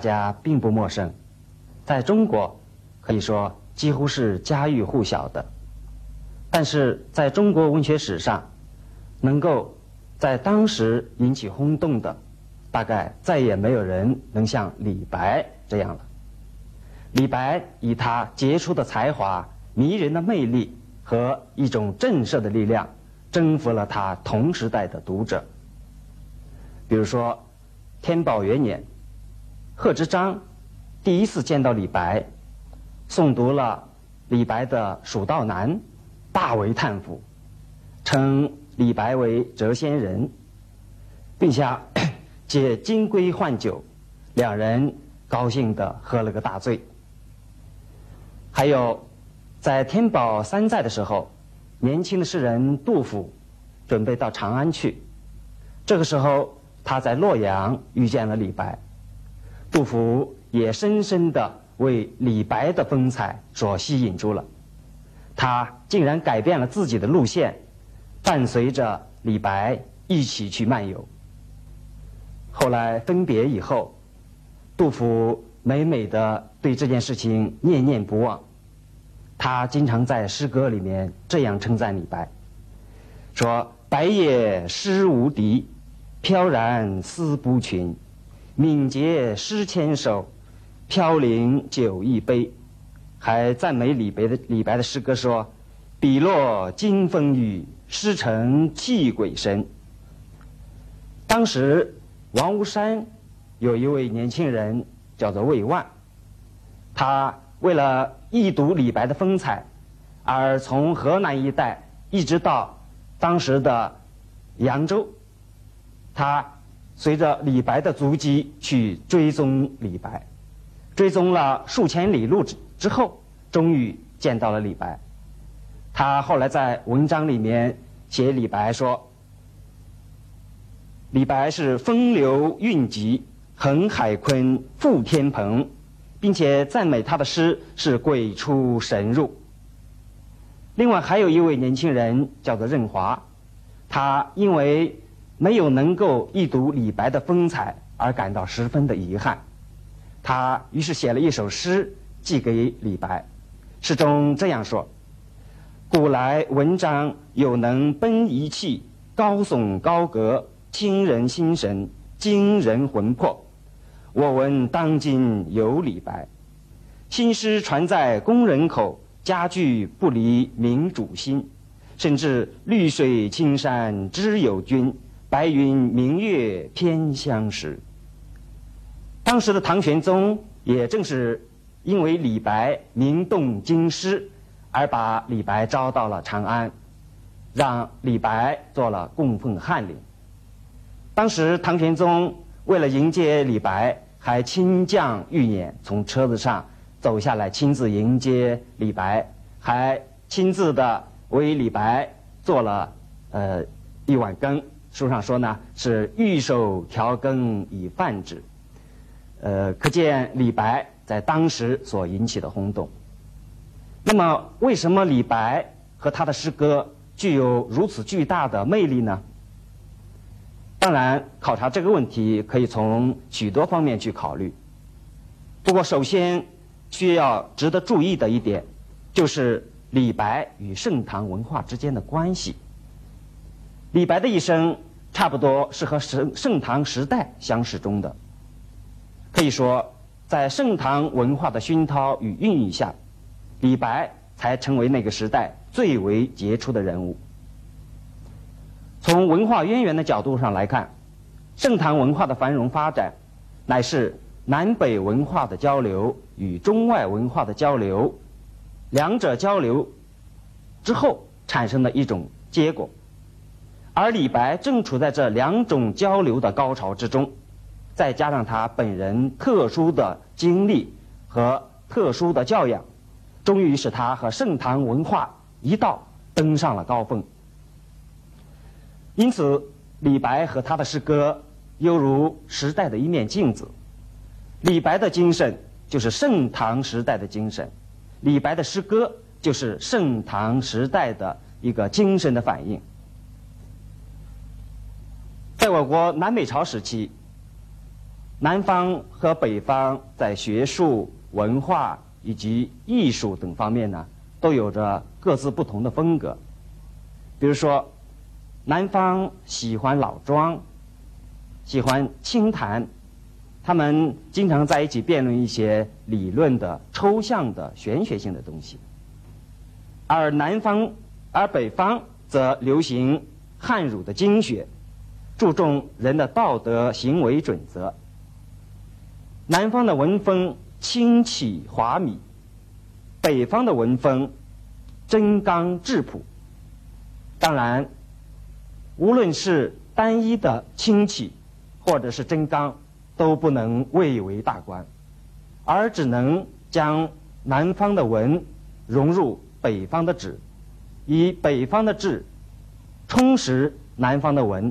大家并不陌生，在中国可以说几乎是家喻户晓的。但是在中国文学史上，能够在当时引起轰动的，大概再也没有人能像李白这样了。李白以他杰出的才华、迷人的魅力和一种震慑的力量，征服了他同时代的读者。比如说。天宝元年，贺知章第一次见到李白，诵读了李白的《蜀道难》，大为叹服，称李白为谪仙人，并且借 金龟换酒，两人高兴的喝了个大醉。还有，在天宝三载的时候，年轻的诗人杜甫准备到长安去，这个时候。他在洛阳遇见了李白，杜甫也深深的为李白的风采所吸引住了，他竟然改变了自己的路线，伴随着李白一起去漫游。后来分别以后，杜甫美美的对这件事情念念不忘，他经常在诗歌里面这样称赞李白，说：“白也诗无敌。”飘然思不群，敏捷诗千首，飘零酒一杯。还赞美李白的李白的诗歌说：“笔落惊风雨，诗成泣鬼神。”当时王屋山有一位年轻人叫做魏万，他为了一睹李白的风采，而从河南一带一直到当时的扬州。他随着李白的足迹去追踪李白，追踪了数千里路之之后，终于见到了李白。他后来在文章里面写李白说：“李白是风流韵集，横海坤，覆天鹏，并且赞美他的诗是鬼出神入。”另外还有一位年轻人叫做任华，他因为。没有能够一睹李白的风采而感到十分的遗憾，他于是写了一首诗寄给李白，诗中这样说：“古来文章有能奔一气，高耸高阁，倾人心神，惊人魂魄。我闻当今有李白，新诗传在宫人口，家句不离民主心，甚至绿水青山知有君。”白云明月偏相识。当时的唐玄宗也正是因为李白名动京师，而把李白招到了长安，让李白做了供奉翰林。当时唐玄宗为了迎接李白，还亲将御辇从车子上走下来，亲自迎接李白，还亲自的为李白做了呃一碗羹。书上说呢，是御手调羹以饭之，呃，可见李白在当时所引起的轰动。那么，为什么李白和他的诗歌具有如此巨大的魅力呢？当然，考察这个问题可以从许多方面去考虑。不过，首先需要值得注意的一点，就是李白与盛唐文化之间的关系。李白的一生差不多是和盛盛唐时代相始终的，可以说，在盛唐文化的熏陶与孕育下，李白才成为那个时代最为杰出的人物。从文化渊源的角度上来看，盛唐文化的繁荣发展，乃是南北文化的交流与中外文化的交流，两者交流之后产生的一种结果。而李白正处在这两种交流的高潮之中，再加上他本人特殊的经历和特殊的教养，终于使他和盛唐文化一道登上了高峰。因此，李白和他的诗歌犹如时代的一面镜子。李白的精神就是盛唐时代的精神，李白的诗歌就是盛唐时代的一个精神的反应。在我国南北朝时期，南方和北方在学术、文化以及艺术等方面呢，都有着各自不同的风格。比如说，南方喜欢老庄，喜欢清谈，他们经常在一起辩论一些理论的、抽象的、玄学性的东西；而南方，而北方则流行汉儒的经学，注重人的道德行为准则。南方的文风清气华 mỹ，北方的文风真刚质朴。当然，无论是单一的清气，或者是真刚，都不能蔚为大观，而只能将南方的文融入北方的质，以北方的质充实南方的文，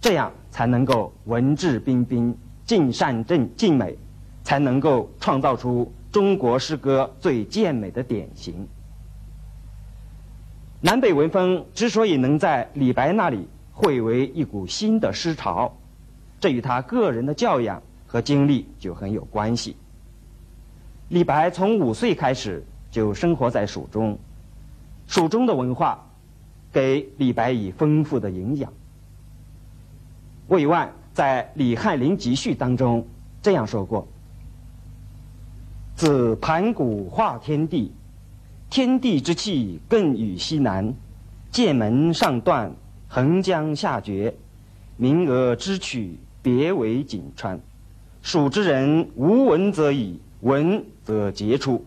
这样才能够文质彬彬。尽善尽尽美，才能够创造出中国诗歌最健美的典型。南北文风之所以能在李白那里汇为一股新的诗潮，这与他个人的教养和经历就很有关系。李白从五岁开始就生活在蜀中，蜀中的文化给李白以丰富的营养。魏万。在《李翰林集序》当中这样说过：“自盘古化天地，天地之气更与西南，剑门上断，横江下绝，名额之曲，别为锦川。蜀之人无闻则已，闻则杰出。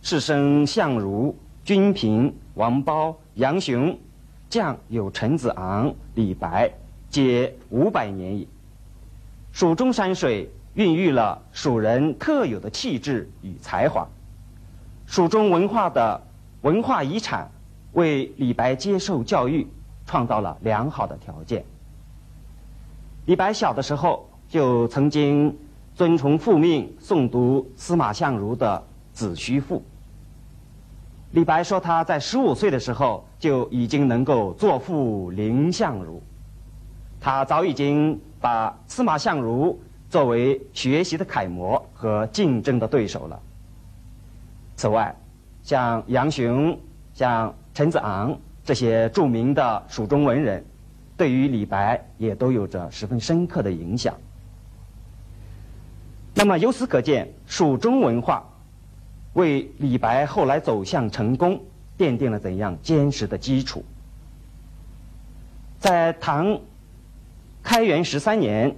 士生相如、君平、王褒、杨雄，将有陈子昂、李白，皆五百年矣。”蜀中山水孕育了蜀人特有的气质与才华，蜀中文化的文化遗产为李白接受教育创造了良好的条件。李白小的时候就曾经遵从父命诵读司马相如的《子虚赋》。李白说他在十五岁的时候就已经能够作赋临相如，他早已经。把司马相如作为学习的楷模和竞争的对手了。此外，像杨雄、像陈子昂这些著名的蜀中文人，对于李白也都有着十分深刻的影响。那么由此可见，蜀中文化为李白后来走向成功奠定了怎样坚实的基础？在唐。开元十三年，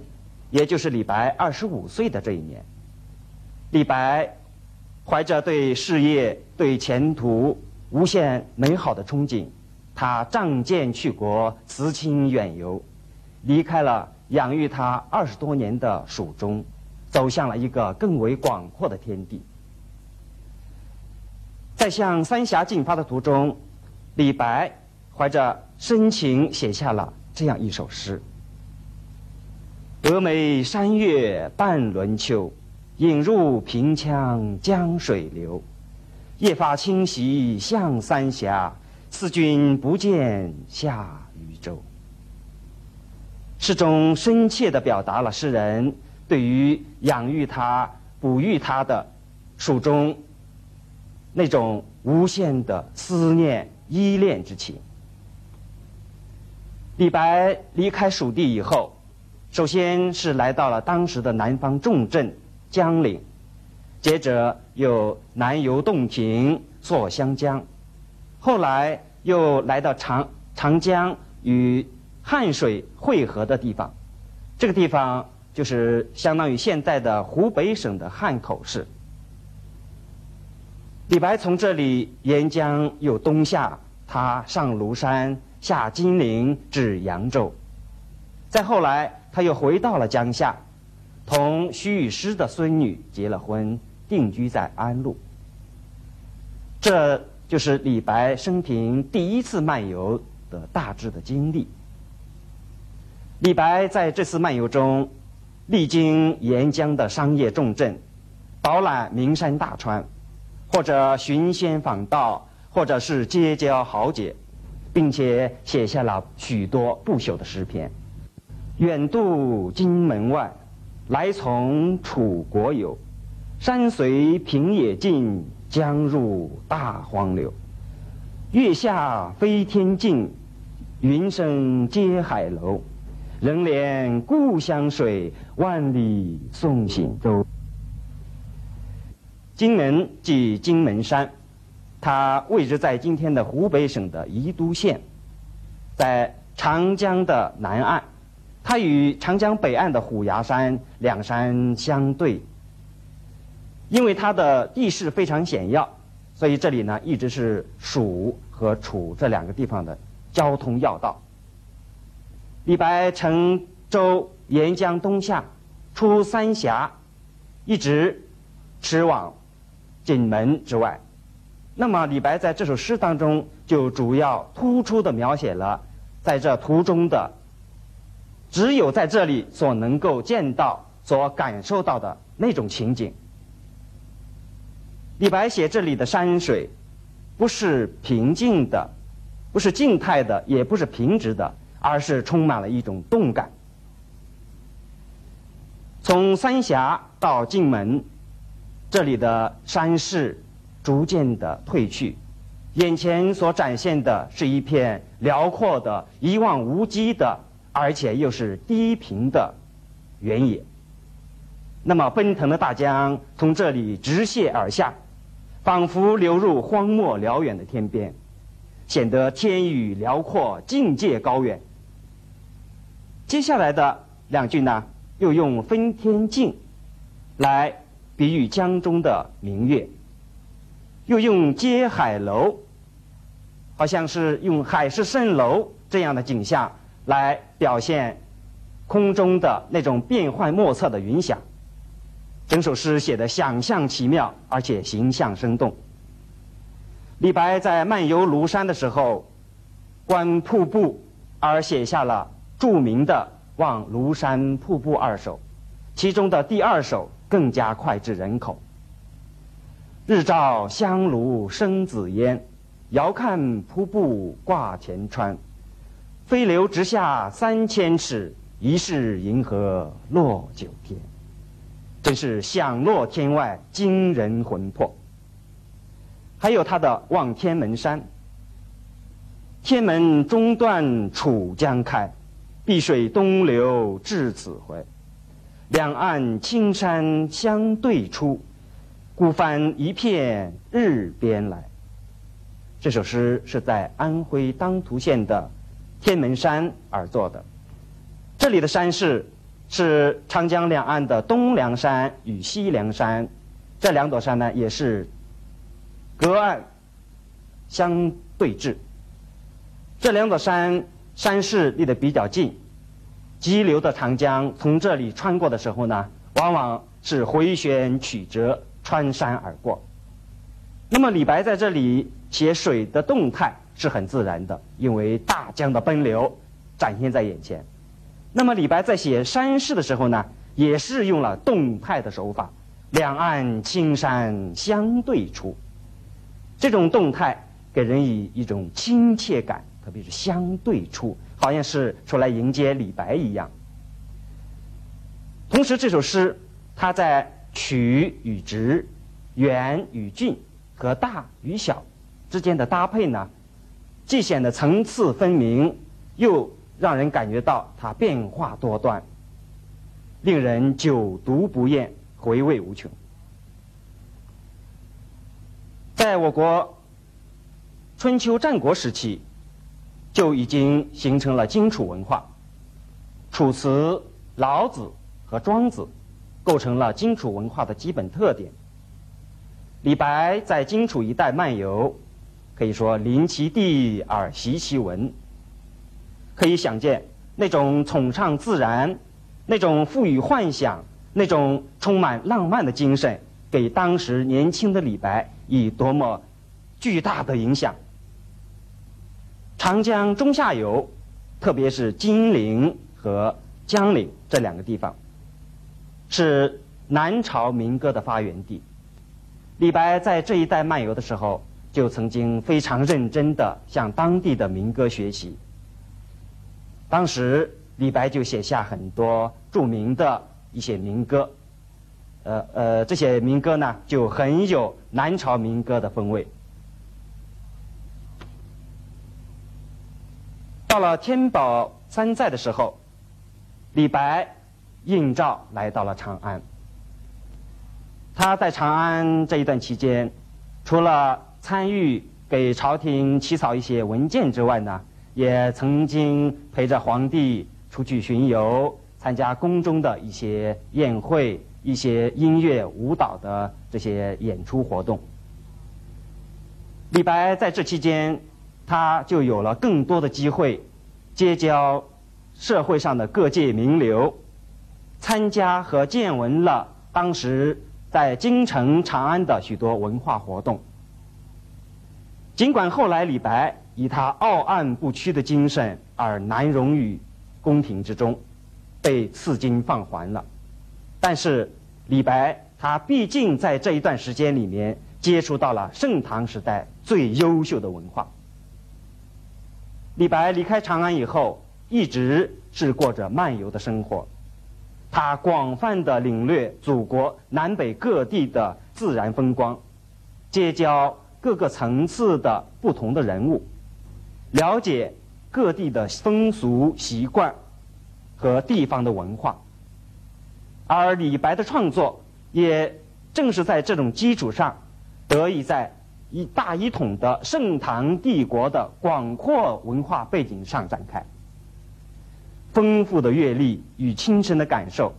也就是李白二十五岁的这一年，李白怀着对事业、对前途无限美好的憧憬，他仗剑去国，辞亲远游，离开了养育他二十多年的蜀中，走向了一个更为广阔的天地。在向三峡进发的途中，李白怀着深情写下了这样一首诗。峨眉山月半轮秋，引入平羌江水流。夜发清溪向三峡，思君不见下渝州。诗中深切地表达了诗人对于养育他、哺育他的蜀中那种无限的思念、依恋之情。李白离开蜀地以后。首先是来到了当时的南方重镇江陵，接着又南游洞庭、溯湘江，后来又来到长长江与汉水汇合的地方，这个地方就是相当于现在的湖北省的汉口市。李白从这里沿江又东下，他上庐山，下金陵，至扬州，再后来。他又回到了江夏，同徐雨诗的孙女结了婚，定居在安陆。这就是李白生平第一次漫游的大致的经历。李白在这次漫游中，历经沿江的商业重镇，饱览名山大川，或者寻仙访道，或者是结交豪杰，并且写下了许多不朽的诗篇。远渡荆门外，来从楚国游，山随平野尽，江入大荒流。月下飞天镜，云生接海楼。人怜故乡水，万里送行舟。荆门即荆门山，它位置在今天的湖北省的宜都县，在长江的南岸。它与长江北岸的虎牙山两山相对。因为它的地势非常险要，所以这里呢一直是蜀和楚这两个地方的交通要道。李白乘舟沿江东下，出三峡，一直驰往荆门之外。那么，李白在这首诗当中就主要突出的描写了在这途中的只有在这里所能够见到、所感受到的那种情景。李白写这里的山水，不是平静的，不是静态的，也不是平直的。而是充满了一种动感。从三峡到荆门，这里的山势逐渐的退去，眼前所展现的是一片辽阔的、一望无际的，而且又是低平的原野。那么奔腾的大江从这里直泻而下，仿佛流入荒漠辽远的天边，显得天宇辽阔，境界高远。接下来的两句呢，又用分天镜来比喻江中的明月，又用接海楼，好像是用海市蜃楼这样的景象来表现空中的那种变幻莫测的云想。整首诗写的想象奇妙，而且形象生动。李白在漫游庐山的时候，观瀑布而写下了。著名的《望庐山瀑布二首》，其中的第二首更加脍炙人口。日照香炉生紫烟，遥看瀑布挂前川。飞流直下三千尺，疑是银河落九天。真是响落天外，惊人魂魄。还有他的《望天门山》，天门中断楚江开。碧水东流至此回，两岸青山相对出，孤帆一片日边来。这首诗是在安徽当涂县的天门山而作的。这里的山势是长江两岸的东梁山与西梁山，这两座山呢也是隔岸相对峙。这两座山。山势离得比较近，急流的长江从这里穿过的时候呢，往往是回旋曲折，穿山而过。那么李白在这里写水的动态是很自然的，因为大江的奔流展现在眼前。那么李白在写山势的时候呢，也是用了动态的手法，两岸青山相对出，这种动态给人以一种亲切感。特别是相对出，好像是出来迎接李白一样。同时，这首诗它在曲与直、远与近和大与小之间的搭配呢，既显得层次分明，又让人感觉到它变化多端，令人久读不厌，回味无穷。在我国春秋战国时期。就已经形成了荆楚文化，楚辞、老子和庄子构成了荆楚文化的基本特点。李白在荆楚一带漫游，可以说临其地而习其文，可以想见那种崇尚自然、那种富予幻想、那种充满浪漫的精神，给当时年轻的李白以多么巨大的影响。长江中下游，特别是金陵和江陵这两个地方，是南朝民歌的发源地。李白在这一带漫游的时候，就曾经非常认真地向当地的民歌学习。当时，李白就写下很多著名的一些民歌，呃呃，这些民歌呢就很有南朝民歌的风味。到了天宝山寨的时候，李白应召来到了长安。他在长安这一段期间，除了参与给朝廷起草一些文件之外呢，也曾经陪着皇帝出去巡游，参加宫中的一些宴会、一些音乐舞蹈的这些演出活动。李白在这期间。他就有了更多的机会结交社会上的各界名流，参加和见闻了当时在京城长安的许多文化活动。尽管后来李白以他傲岸不屈的精神而难容于宫廷之中，被赐金放还了，但是李白他毕竟在这一段时间里面接触到了盛唐时代最优秀的文化。李白离开长安以后，一直是过着漫游的生活。他广泛的领略祖国南北各地的自然风光，结交各个层次的不同的人物，了解各地的风俗习惯和地方的文化。而李白的创作，也正是在这种基础上，得以在。一大一统的盛唐帝国的广阔文化背景上展开，丰富的阅历与亲身的感受，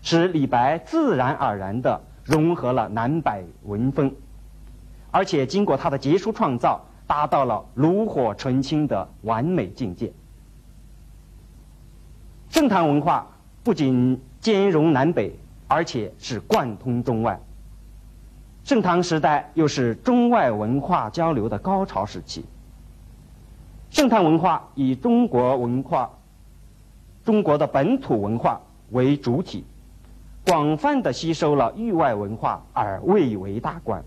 使李白自然而然地融合了南北文风，而且经过他的杰出创造，达到了炉火纯青的完美境界。盛唐文化不仅兼容南北，而且是贯通中外。盛唐时代又是中外文化交流的高潮时期。盛唐文化以中国文化、中国的本土文化为主体，广泛的吸收了域外文化而蔚为大观。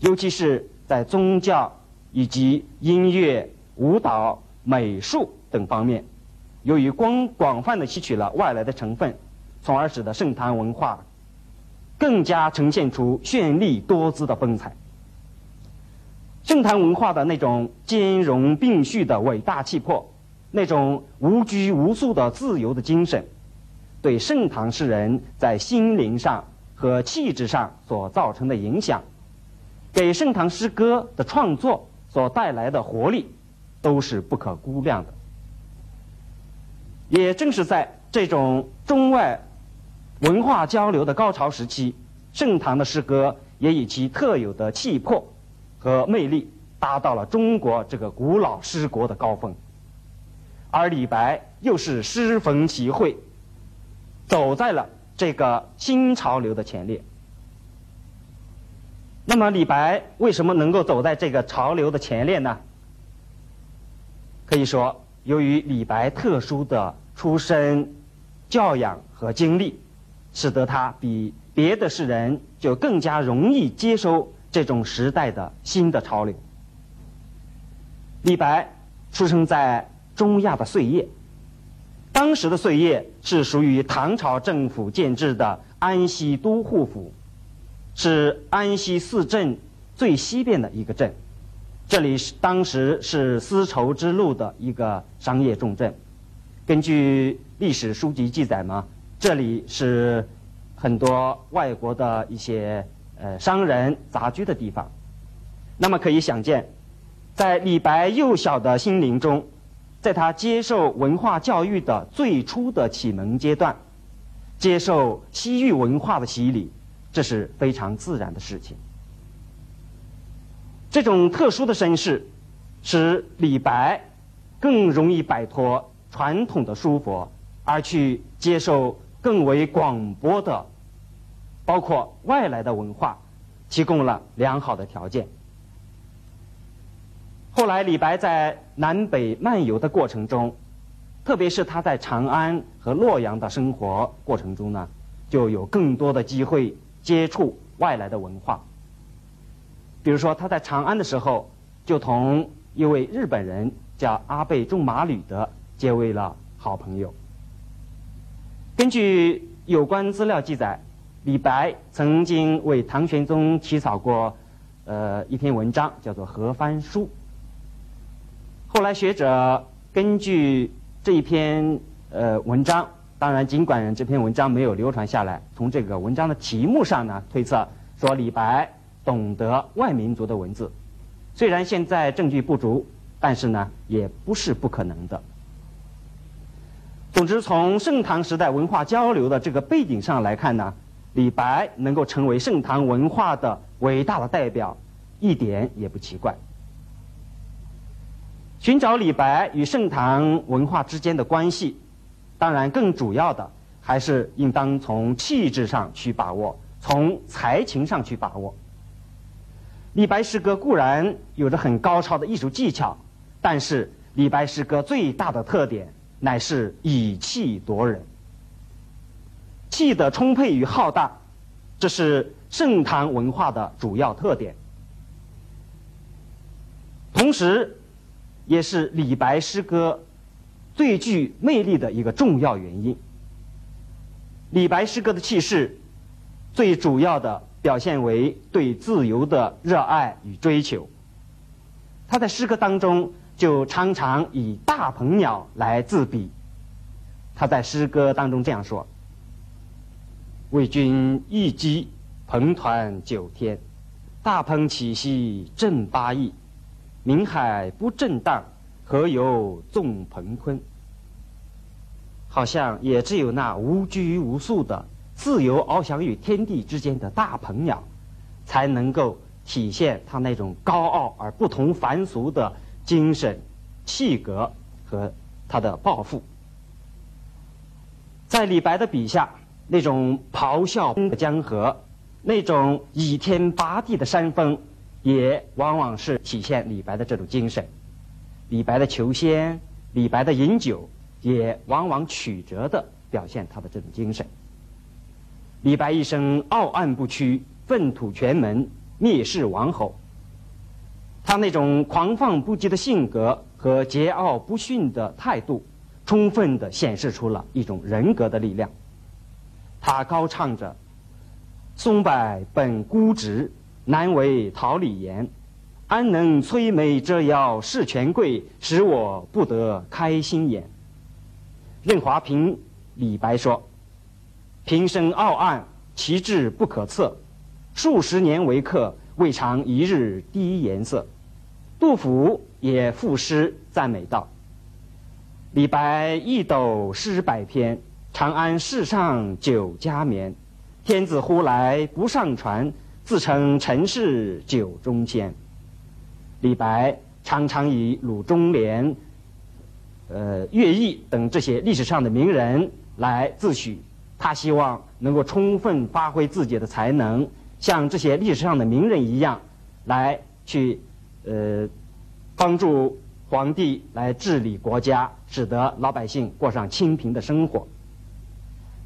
尤其是在宗教以及音乐、舞蹈、美术等方面，由于光广泛的吸取了外来的成分，从而使得盛唐文化。更加呈现出绚丽多姿的风采。盛唐文化的那种兼容并蓄的伟大气魄，那种无拘无束的自由的精神，对盛唐诗人在心灵上和气质上所造成的影响，给盛唐诗歌的创作所带来的活力，都是不可估量的。也正是在这种中外。文化交流的高潮时期，盛唐的诗歌也以其特有的气魄和魅力，达到了中国这个古老诗国的高峰。而李白又是诗逢其会，走在了这个新潮流的前列。那么，李白为什么能够走在这个潮流的前列呢？可以说，由于李白特殊的出身、教养和经历。使得他比别的诗人就更加容易接收这种时代的新的潮流。李白出生在中亚的碎叶，当时的碎叶是属于唐朝政府建制的安西都护府，是安西四镇最西边的一个镇，这里是当时是丝绸之路的一个商业重镇。根据历史书籍记载嘛。这里是很多外国的一些呃商人杂居的地方，那么可以想见，在李白幼小的心灵中，在他接受文化教育的最初的启蒙阶段，接受西域文化的洗礼，这是非常自然的事情。这种特殊的身世，使李白更容易摆脱传统的书佛，而去接受。更为广博的，包括外来的文化，提供了良好的条件。后来，李白在南北漫游的过程中，特别是他在长安和洛阳的生活过程中呢，就有更多的机会接触外来的文化。比如说，他在长安的时候，就同一位日本人叫阿倍仲麻吕的结为了好朋友。根据有关资料记载，李白曾经为唐玄宗起草过，呃一篇文章，叫做《何番书》。后来学者根据这一篇呃文章，当然尽管这篇文章没有流传下来，从这个文章的题目上呢推测说李白懂得外民族的文字。虽然现在证据不足，但是呢也不是不可能的。总之，从盛唐时代文化交流的这个背景上来看呢，李白能够成为盛唐文化的伟大的代表，一点也不奇怪。寻找李白与盛唐文化之间的关系，当然更主要的还是应当从气质上去把握，从才情上去把握。李白诗歌固然有着很高超的艺术技巧，但是李白诗歌最大的特点。乃是以气夺人，气的充沛与浩大，这是盛唐文化的主要特点，同时，也是李白诗歌最具魅力的一个重要原因。李白诗歌的气势，最主要的表现为对自由的热爱与追求。他在诗歌当中。就常常以大鹏鸟来自比，他在诗歌当中这样说：“为君一击鹏团九天，大鹏起兮振八翼，明海不震荡，何由纵鹏鲲？”好像也只有那无拘无束的自由翱翔于天地之间的大鹏鸟，才能够体现他那种高傲而不同凡俗的。精神、气格和他的抱负，在李白的笔下，那种咆哮的江河，那种倚天拔地的山峰，也往往是体现李白的这种精神。李白的求仙，李白的饮酒，也往往曲折的表现他的这种精神。李白一生傲岸不屈，粪土全门，蔑视王侯。他那种狂放不羁的性格和桀骜不驯的态度，充分地显示出了一种人格的力量。他高唱着：“松柏本孤直，难为桃李颜。安能摧眉折腰事权贵，使我不得开心颜。”任华评李白说：“平生傲岸，其志不可测。数十年为客，未尝一日低颜色。”杜甫也赋诗赞美道：“李白一斗诗百篇，长安市上酒家眠。天子呼来不上船，自称臣是酒中仙。”李白常常以鲁中连、呃乐毅等这些历史上的名人来自诩，他希望能够充分发挥自己的才能，像这些历史上的名人一样，来去。呃，帮助皇帝来治理国家，使得老百姓过上清贫的生活。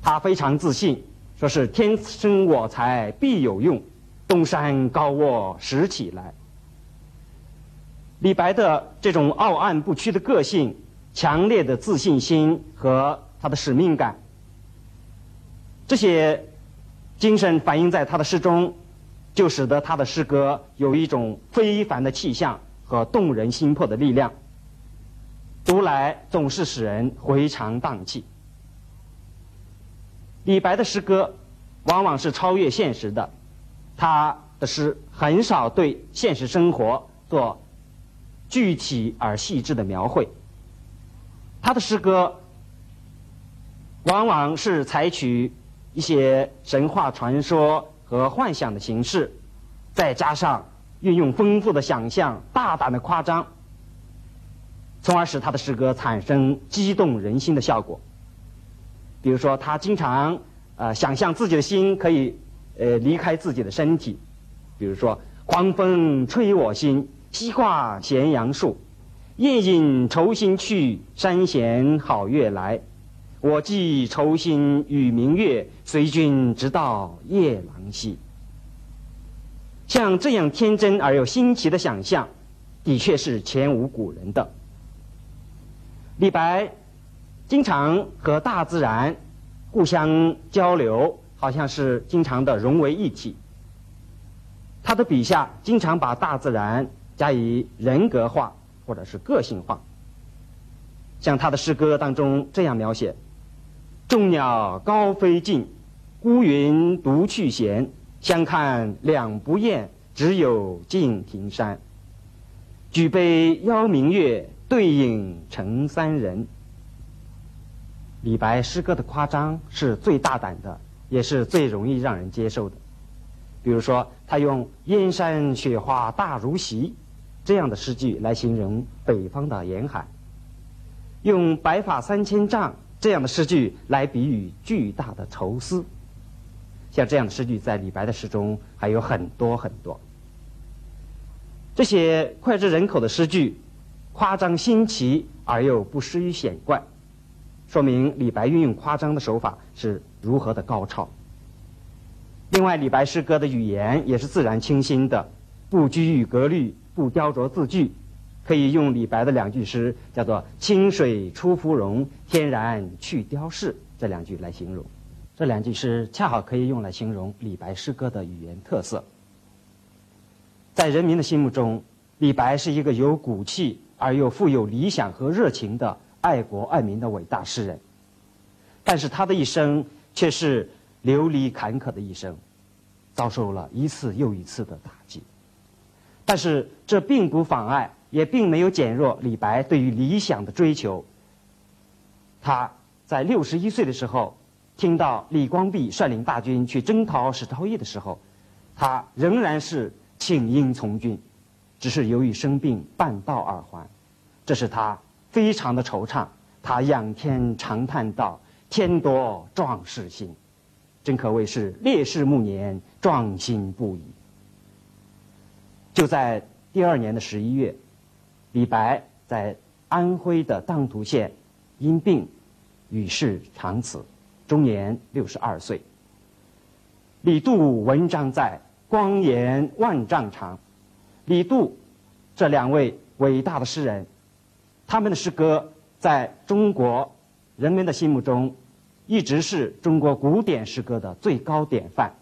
他非常自信，说是天生我材必有用，东山高卧拾起来。李白的这种傲岸不屈的个性、强烈的自信心和他的使命感，这些精神反映在他的诗中。就使得他的诗歌有一种非凡的气象和动人心魄的力量，读来总是使人回肠荡气。李白的诗歌往往是超越现实的，他的诗很少对现实生活做具体而细致的描绘，他的诗歌往往是采取一些神话传说。和幻想的形式，再加上运用丰富的想象、大胆的夸张，从而使他的诗歌产生激动人心的效果。比如说，他经常呃想象自己的心可以呃离开自己的身体，比如说“狂风吹我心，西挂咸阳树，夜饮愁心去，山闲好月来。”我寄愁心与明月，随君直到夜郎西。像这样天真而又新奇的想象，的确是前无古人的。李白经常和大自然互相交流，好像是经常的融为一体。他的笔下经常把大自然加以人格化或者是个性化，像他的诗歌当中这样描写：“众鸟高飞尽，孤云独去闲。相看两不厌，只有敬亭山。举杯邀明月，对影成三人。”李白诗歌的夸张是最大胆的，也是最容易让人接受的。比如说，他用“燕山雪花大如席”这样的诗句来形容北方的严寒；用“白发三千丈”这样的诗句来比喻巨大的愁思。像这样的诗句，在李白的诗中还有很多很多。这些脍炙人口的诗句，夸张新奇而又不失于显怪，说明李白运用夸张的手法是如何的高超。另外，李白诗歌的语言也是自然清新的，不拘于格律，不雕琢字句，可以用李白的两句诗，叫做“清水出芙蓉，天然去雕饰”这两句来形容。这两句诗恰好可以用来形容李白诗歌的语言特色。在人民的心目中，李白是一个有骨气而又富有理想和热情的爱国爱民的伟大诗人，但是他的一生却是。流离坎坷的一生，遭受了一次又一次的打击，但是这并不妨碍，也并没有减弱李白对于理想的追求。他在六十一岁的时候，听到李光弼率领大军去征讨史朝义的时候，他仍然是请缨从军，只是由于生病半道而还，这使他非常的惆怅。他仰天长叹道：“天夺壮士心。”真可谓是烈士暮年，壮心不已。就在第二年的十一月，李白在安徽的当涂县因病与世长辞，终年六十二岁。李杜文章在，光颜万丈长。李杜这两位伟大的诗人，他们的诗歌在中国人们的心目中。一直是中国古典诗歌的最高典范。